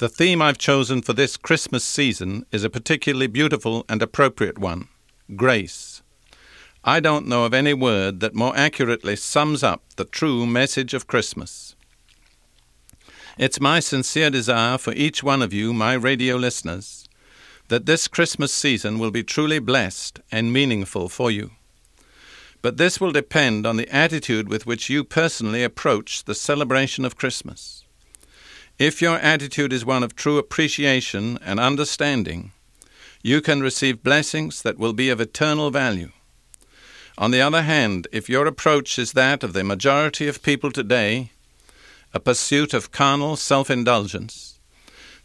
The theme I've chosen for this Christmas season is a particularly beautiful and appropriate one grace. I don't know of any word that more accurately sums up the true message of Christmas. It's my sincere desire for each one of you, my radio listeners, that this Christmas season will be truly blessed and meaningful for you. But this will depend on the attitude with which you personally approach the celebration of Christmas. If your attitude is one of true appreciation and understanding, you can receive blessings that will be of eternal value. On the other hand, if your approach is that of the majority of people today, a pursuit of carnal self indulgence,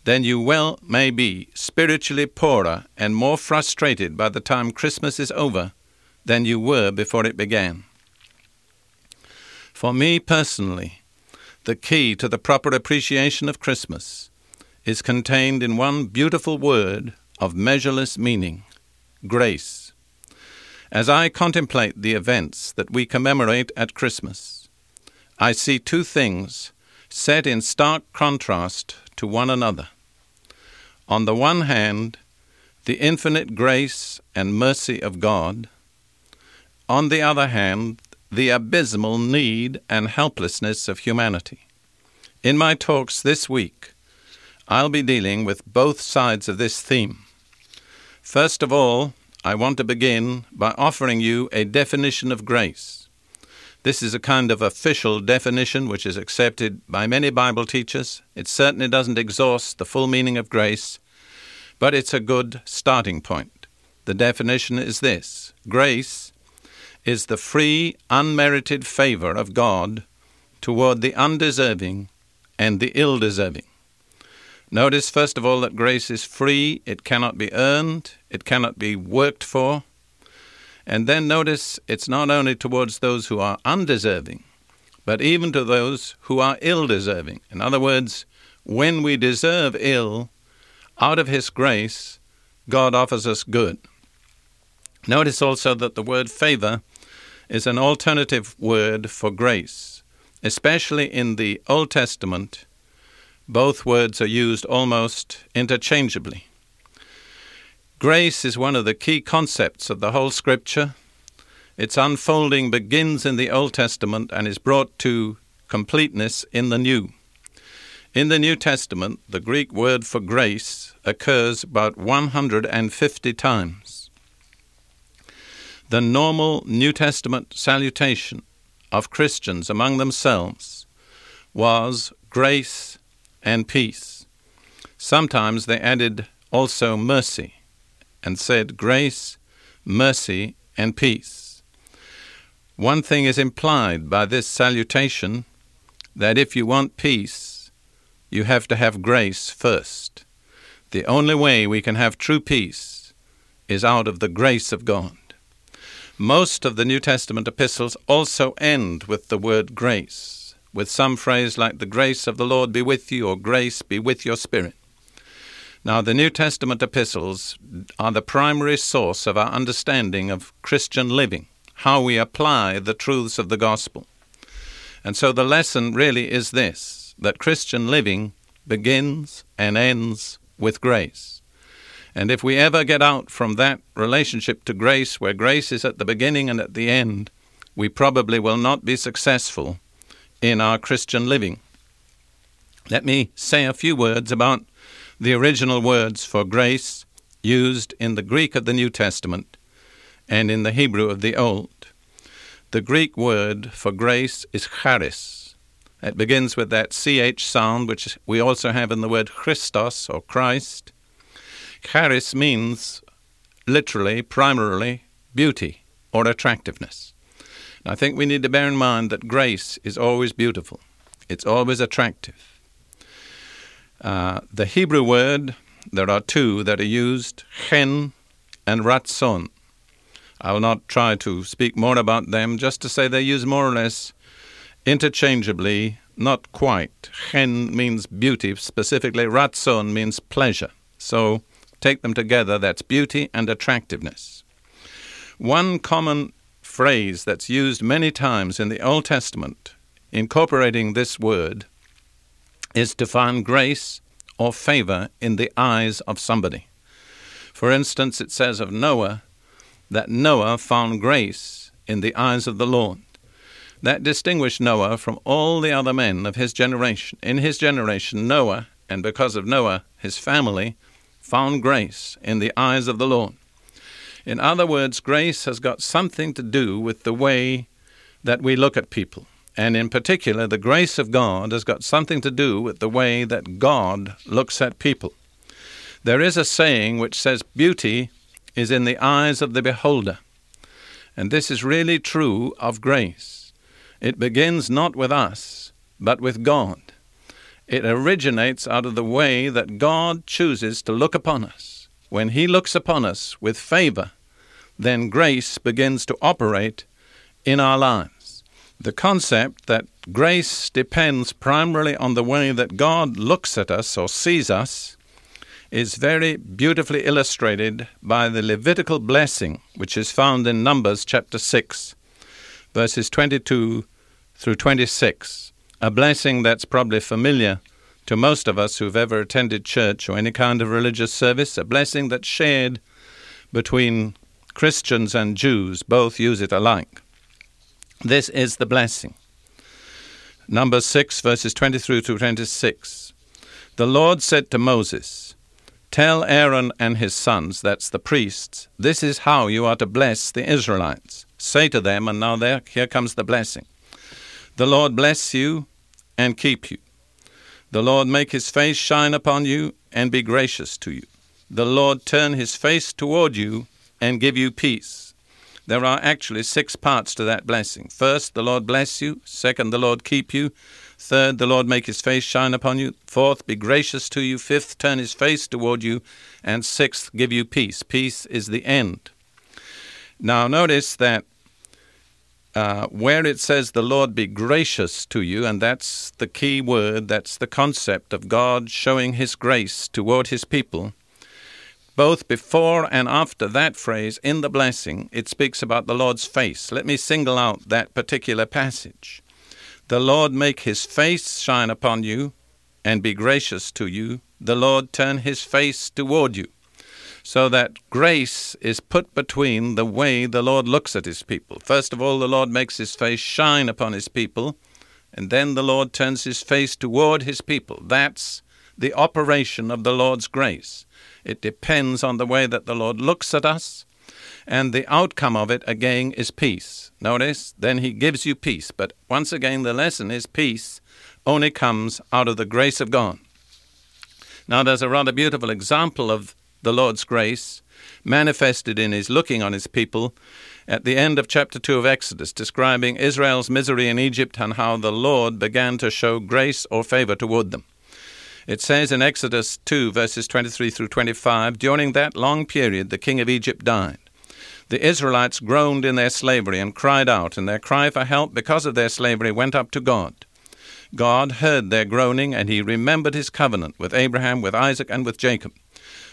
then you well may be spiritually poorer and more frustrated by the time Christmas is over than you were before it began. For me personally, the key to the proper appreciation of Christmas is contained in one beautiful word of measureless meaning grace. As I contemplate the events that we commemorate at Christmas, I see two things set in stark contrast to one another. On the one hand, the infinite grace and mercy of God. On the other hand, the abysmal need and helplessness of humanity. In my talks this week, I'll be dealing with both sides of this theme. First of all, I want to begin by offering you a definition of grace. This is a kind of official definition which is accepted by many Bible teachers. It certainly doesn't exhaust the full meaning of grace, but it's a good starting point. The definition is this Grace is the free, unmerited favor of God toward the undeserving and the ill deserving. Notice, first of all, that grace is free, it cannot be earned, it cannot be worked for. And then notice it's not only towards those who are undeserving, but even to those who are ill deserving. In other words, when we deserve ill, out of His grace, God offers us good. Notice also that the word favor is an alternative word for grace. Especially in the Old Testament, both words are used almost interchangeably. Grace is one of the key concepts of the whole Scripture. Its unfolding begins in the Old Testament and is brought to completeness in the New. In the New Testament, the Greek word for grace occurs about 150 times. The normal New Testament salutation of Christians among themselves was grace and peace. Sometimes they added also mercy and said grace, mercy, and peace. One thing is implied by this salutation that if you want peace, you have to have grace first. The only way we can have true peace is out of the grace of God. Most of the New Testament epistles also end with the word grace, with some phrase like, The grace of the Lord be with you, or grace be with your spirit. Now, the New Testament epistles are the primary source of our understanding of Christian living, how we apply the truths of the gospel. And so the lesson really is this that Christian living begins and ends with grace. And if we ever get out from that relationship to grace, where grace is at the beginning and at the end, we probably will not be successful in our Christian living. Let me say a few words about the original words for grace used in the Greek of the New Testament and in the Hebrew of the Old. The Greek word for grace is charis. It begins with that CH sound, which we also have in the word Christos or Christ. Charis means literally, primarily, beauty or attractiveness. I think we need to bear in mind that grace is always beautiful, it's always attractive. Uh, the Hebrew word, there are two that are used, chen and ratzon. I will not try to speak more about them, just to say they use more or less interchangeably, not quite. Chen means beauty, specifically ratzon means pleasure. So take them together, that's beauty and attractiveness. One common phrase that's used many times in the Old Testament, incorporating this word, is to find grace or favor in the eyes of somebody. For instance, it says of Noah that Noah found grace in the eyes of the Lord. That distinguished Noah from all the other men of his generation. In his generation, Noah, and because of Noah, his family, found grace in the eyes of the Lord. In other words, grace has got something to do with the way that we look at people. And in particular, the grace of God has got something to do with the way that God looks at people. There is a saying which says, Beauty is in the eyes of the beholder. And this is really true of grace. It begins not with us, but with God. It originates out of the way that God chooses to look upon us. When He looks upon us with favor, then grace begins to operate in our lives. The concept that grace depends primarily on the way that God looks at us or sees us is very beautifully illustrated by the Levitical blessing, which is found in Numbers chapter 6, verses 22 through 26. A blessing that's probably familiar to most of us who've ever attended church or any kind of religious service, a blessing that's shared between Christians and Jews. Both use it alike. This is the blessing. Number 6, verses 23 to 26. The Lord said to Moses, Tell Aaron and his sons, that's the priests, this is how you are to bless the Israelites. Say to them, and now there, here comes the blessing. The Lord bless you and keep you. The Lord make his face shine upon you and be gracious to you. The Lord turn his face toward you and give you peace. There are actually six parts to that blessing. First, the Lord bless you. Second, the Lord keep you. Third, the Lord make his face shine upon you. Fourth, be gracious to you. Fifth, turn his face toward you. And sixth, give you peace. Peace is the end. Now, notice that uh, where it says the Lord be gracious to you, and that's the key word, that's the concept of God showing his grace toward his people both before and after that phrase in the blessing, it speaks about the Lord's face. Let me single out that particular passage. The Lord make his face shine upon you and be gracious to you. The Lord turn his face toward you. So that grace is put between the way the Lord looks at his people. First of all, the Lord makes his face shine upon his people, and then the Lord turns his face toward his people. That's the operation of the Lord's grace. It depends on the way that the Lord looks at us, and the outcome of it again is peace. Notice, then He gives you peace. But once again, the lesson is peace only comes out of the grace of God. Now, there's a rather beautiful example of the Lord's grace manifested in His looking on His people at the end of chapter 2 of Exodus, describing Israel's misery in Egypt and how the Lord began to show grace or favor toward them. It says in Exodus 2, verses 23 through 25 During that long period, the king of Egypt died. The Israelites groaned in their slavery and cried out, and their cry for help because of their slavery went up to God. God heard their groaning, and he remembered his covenant with Abraham, with Isaac, and with Jacob.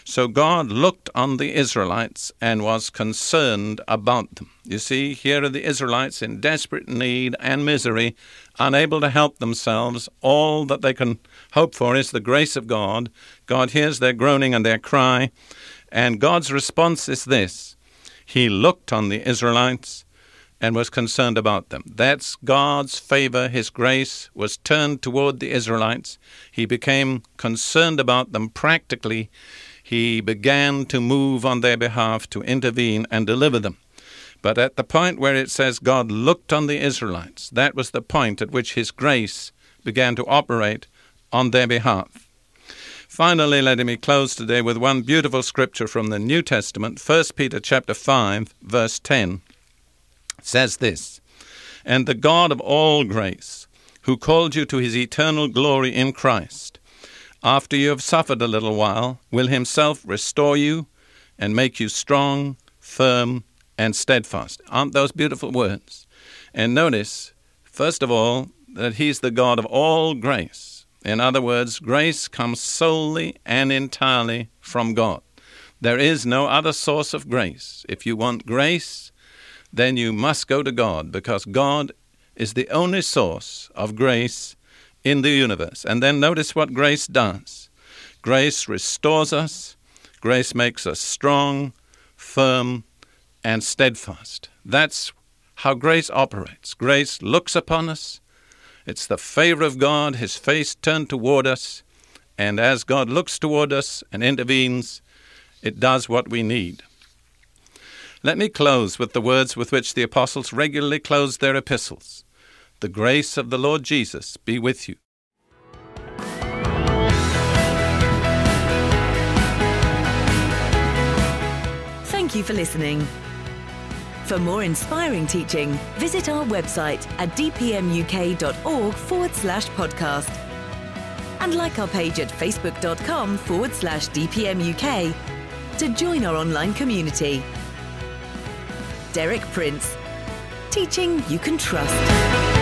So God looked on the Israelites and was concerned about them. You see, here are the Israelites in desperate need and misery, unable to help themselves. All that they can hope for is the grace of God. God hears their groaning and their cry, and God's response is this He looked on the Israelites and was concerned about them. That's God's favor. His grace was turned toward the Israelites. He became concerned about them practically. He began to move on their behalf to intervene and deliver them. But at the point where it says God looked on the Israelites, that was the point at which His grace began to operate on their behalf. Finally, let me close today with one beautiful scripture from the New Testament, 1 Peter chapter 5, verse 10. It says this: And the God of all grace, who called you to his eternal glory in Christ, after you have suffered a little while, will himself restore you and make you strong, firm, and steadfast. Aren't those beautiful words? And notice, first of all, that he's the God of all grace. In other words, grace comes solely and entirely from God. There is no other source of grace. If you want grace, then you must go to God because God is the only source of grace in the universe. And then notice what grace does grace restores us, grace makes us strong, firm, and steadfast. That's how grace operates. Grace looks upon us, it's the favor of God, His face turned toward us, and as God looks toward us and intervenes, it does what we need. Let me close with the words with which the apostles regularly closed their epistles. The grace of the Lord Jesus be with you. Thank you for listening. For more inspiring teaching, visit our website at dpmuk.org forward slash podcast. And like our page at facebook.com forward slash dpmuk to join our online community. Derek Prince, teaching you can trust.